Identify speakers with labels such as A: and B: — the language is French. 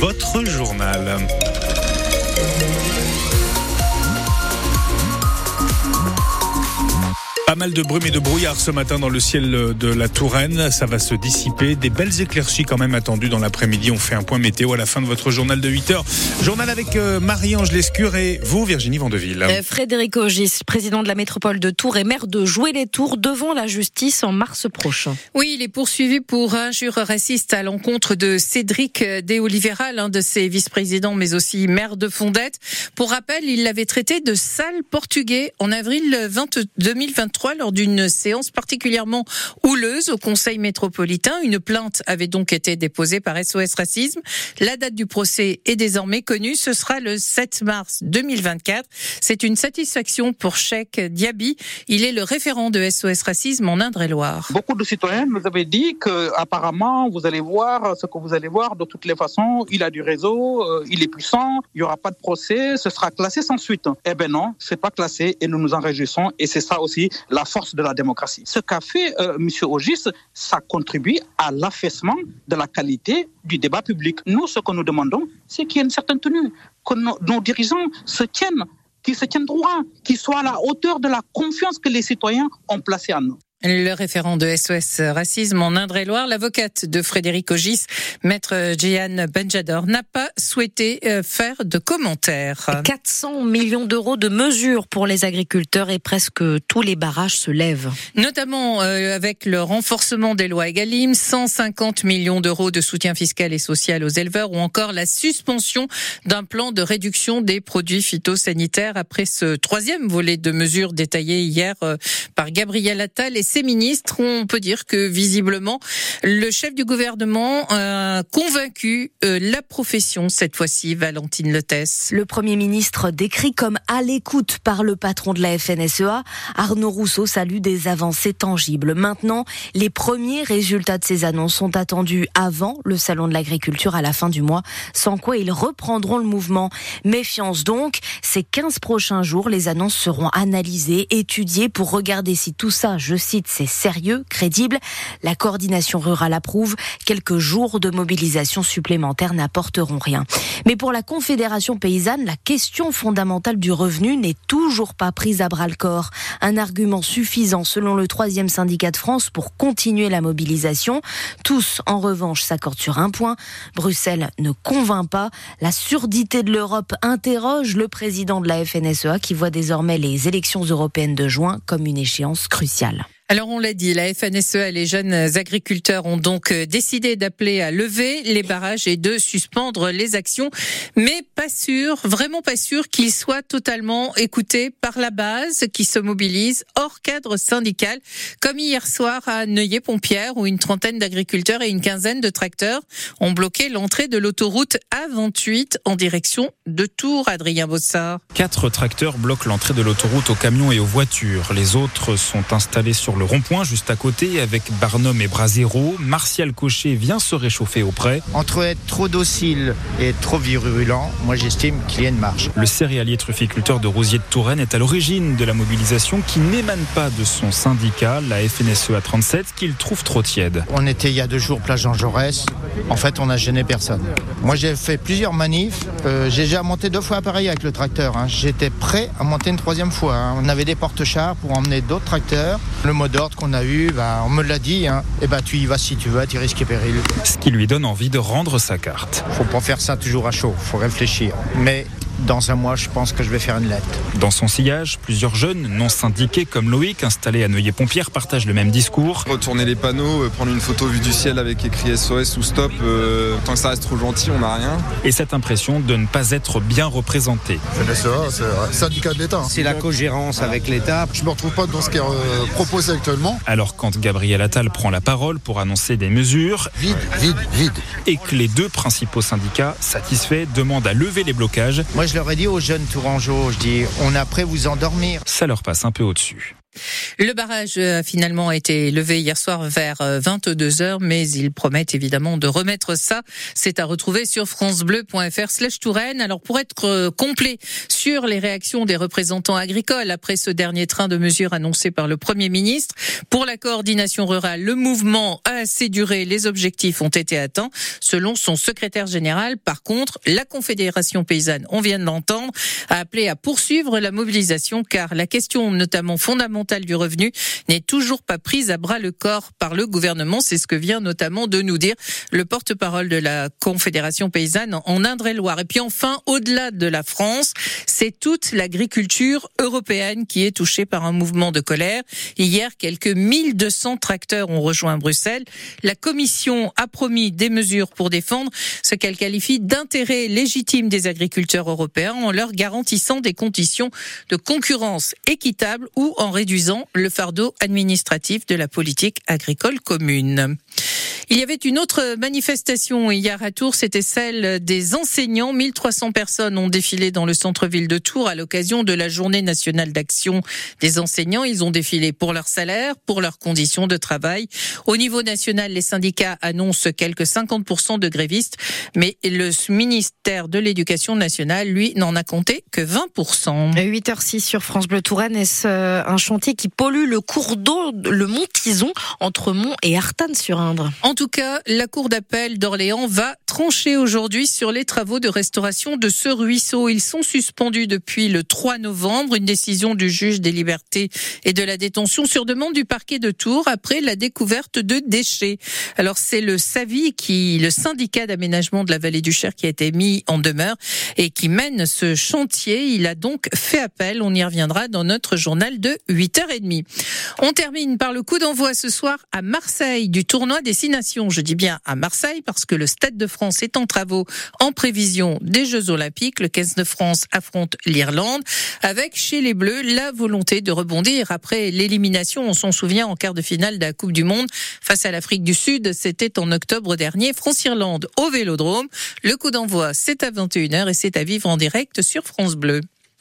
A: votre journal. Mal de brume et de brouillard ce matin dans le ciel de la Touraine. Ça va se dissiper. Des belles éclaircies quand même attendues dans l'après-midi. On fait un point météo à la fin de votre journal de 8 heures. Journal avec euh, Marie-Ange Lescure et vous, Virginie Vandeville.
B: Euh, Frédéric Ogis, président de la métropole de Tours et maire de Jouer les Tours devant la justice en mars prochain.
C: Oui, il est poursuivi pour injure raciste à l'encontre de Cédric De Oliveira, l'un de ses vice-présidents, mais aussi maire de Fondette. Pour rappel, il l'avait traité de sale portugais en avril 20, 2023 lors d'une séance particulièrement houleuse au Conseil métropolitain. Une plainte avait donc été déposée par SOS Racisme. La date du procès est désormais connue. Ce sera le 7 mars 2024. C'est une satisfaction pour Cheikh Diaby. Il est le référent de SOS Racisme en Indre-et-Loire.
D: Beaucoup de citoyens nous avaient dit que apparemment vous allez voir ce que vous allez voir. De toutes les façons, il a du réseau, euh, il est puissant, il y aura pas de procès, ce sera classé sans suite. Eh ben non, c'est pas classé et nous nous en réjouissons et c'est ça aussi la force de la démocratie. Ce qu'a fait euh, M. Ogis, ça contribue à l'affaissement de la qualité du débat public. Nous, ce que nous demandons, c'est qu'il y ait une certaine tenue, que nos, nos dirigeants se tiennent, qu'ils se tiennent droit, qu'ils soient à la hauteur de la confiance que les citoyens ont placée en nous.
C: Le référent de SOS Racisme en Indre-et-Loire, l'avocate de Frédéric Ogis, maître Jeanne Benjador, n'a pas souhaité euh, faire de commentaires.
B: 400 millions d'euros de mesures pour les agriculteurs et presque tous les barrages se lèvent.
C: Notamment euh, avec le renforcement des lois Egalim, 150 millions d'euros de soutien fiscal et social aux éleveurs ou encore la suspension d'un plan de réduction des produits phytosanitaires après ce troisième volet de mesures détaillées hier euh, par Gabriel Attal et ces ministres, on peut dire que visiblement, le chef du gouvernement a convaincu euh, la profession cette fois-ci, Valentine Lettès.
B: Le Premier ministre décrit comme à l'écoute par le patron de la FNSEA, Arnaud Rousseau salue des avancées tangibles. Maintenant, les premiers résultats de ces annonces sont attendus avant le salon de l'agriculture à la fin du mois, sans quoi ils reprendront le mouvement. Méfiance donc, ces 15 prochains jours, les annonces seront analysées, étudiées pour regarder si tout ça, je cite, c'est sérieux, crédible. La coordination rurale approuve. Quelques jours de mobilisation supplémentaire n'apporteront rien. Mais pour la Confédération paysanne, la question fondamentale du revenu n'est toujours pas prise à bras le corps. Un argument suffisant selon le troisième syndicat de France pour continuer la mobilisation. Tous, en revanche, s'accordent sur un point. Bruxelles ne convainc pas. La surdité de l'Europe interroge le président de la FNSEA qui voit désormais les élections européennes de juin comme une échéance cruciale.
C: Alors on l'a dit, la FNSEA et les jeunes agriculteurs ont donc euh, décidé d'appeler à lever les barrages et de suspendre les actions, mais pas sûr, vraiment pas sûr qu'ils soient totalement écoutés par la base qui se mobilise hors cadre syndical, comme hier soir à Neuilly-Pompière où une trentaine d'agriculteurs et une quinzaine de tracteurs ont bloqué l'entrée de l'autoroute A28 en direction de Tours, Adrien Bossard.
E: Quatre tracteurs bloquent l'entrée de l'autoroute aux camions et aux voitures. Les autres sont installés sur le rond-point juste à côté avec Barnum et Brasero. Martial Cochet vient se réchauffer auprès.
F: Entre être trop docile et être trop virulent, moi j'estime qu'il y a une marge.
E: Le céréalier trufficulteur de Rosier de Touraine est à l'origine de la mobilisation qui n'émane pas de son syndicat, la FNSEA 37, qu'il trouve trop tiède.
F: On était il y a deux jours place Jean Jaurès. En fait, on n'a gêné personne. Moi, j'ai fait plusieurs manifs. Euh, j'ai déjà monté deux fois pareil avec le tracteur. Hein. J'étais prêt à monter une troisième fois. Hein. On avait des porte-chars pour emmener d'autres tracteurs. Le mot d'ordre qu'on a eu, bah, on me l'a dit. Hein. Et bah, tu y vas si tu veux, tes risques et périls.
E: Ce qui lui donne envie de rendre sa carte.
F: Faut pas faire ça toujours à chaud. Faut réfléchir. Mais dans un mois, je pense que je vais faire une lettre.
E: Dans son sillage, plusieurs jeunes non syndiqués comme Loïc, installés à Neuilly-Pompière, partagent le même discours.
G: Retourner les panneaux, euh, prendre une photo vue du ciel avec écrit SOS ou stop, euh, tant que ça reste trop gentil, on n'a rien.
E: Et cette impression de ne pas être bien représenté.
H: C'est un syndicat de l'État.
F: C'est la cogérance avec l'État.
H: Je me retrouve pas dans ce qui est euh, proposé actuellement.
E: Alors quand Gabriel Attal prend la parole pour annoncer des mesures,
H: Vide, vide, vide.
E: et que les deux principaux syndicats, satisfaits, demandent à lever les blocages,
F: Moi, je leur ai dit aux jeunes Tourangeaux, je dis, on a prêt vous endormir.
E: ça leur passe un peu au-dessus.
C: Le barrage a finalement été levé hier soir vers 22 heures, mais ils promettent évidemment de remettre ça. C'est à retrouver sur francebleu.fr slash Touraine. Alors pour être complet sur les réactions des représentants agricoles après ce dernier train de mesures annoncé par le Premier ministre, pour la coordination rurale, le mouvement a assez duré, les objectifs ont été atteints, selon son secrétaire général. Par contre, la Confédération paysanne, on vient de l'entendre, a appelé à poursuivre la mobilisation car la question notamment fondamentale du revenu n'est toujours pas prise à bras le corps par le gouvernement. C'est ce que vient notamment de nous dire le porte-parole de la Confédération paysanne en Indre-et-Loire. Et puis enfin, au-delà de la France, c'est toute l'agriculture européenne qui est touchée par un mouvement de colère. Hier, quelques 1200 tracteurs ont rejoint Bruxelles. La Commission a promis des mesures pour défendre ce qu'elle qualifie d'intérêt légitime des agriculteurs européens en leur garantissant des conditions de concurrence équitables ou en réduisant le fardeau administratif de la politique agricole commune. Il y avait une autre manifestation hier à Tours, c'était celle des enseignants. 1300 personnes ont défilé dans le centre-ville de Tours à l'occasion de la journée nationale d'action des enseignants. Ils ont défilé pour leur salaire, pour leurs conditions de travail. Au niveau national, les syndicats annoncent quelques 50% de grévistes, mais le ministère de l'Éducation nationale, lui, n'en a compté que 20%.
B: 8h06 sur France Bleu Touraine, est-ce euh, un chantier qui pollue le cours d'eau, le Mont Tison, entre Mont et Artanne-sur-Indre
C: tout cas, la Cour d'appel d'Orléans va trancher aujourd'hui sur les travaux de restauration de ce ruisseau. Ils sont suspendus depuis le 3 novembre, une décision du juge des libertés et de la détention sur demande du parquet de Tours après la découverte de déchets. Alors c'est le SAVI qui, le syndicat d'aménagement de la vallée du Cher qui a été mis en demeure et qui mène ce chantier. Il a donc fait appel. On y reviendra dans notre journal de 8h30. On termine par le coup d'envoi ce soir à Marseille du tournoi Destination je dis bien à Marseille, parce que le Stade de France est en travaux en prévision des Jeux Olympiques. Le 15 de France affronte l'Irlande, avec chez les Bleus la volonté de rebondir après l'élimination, on s'en souvient, en quart de finale de la Coupe du Monde face à l'Afrique du Sud. C'était en octobre dernier, France-Irlande au Vélodrome. Le coup d'envoi, c'est à 21h et c'est à vivre en direct sur France Bleu.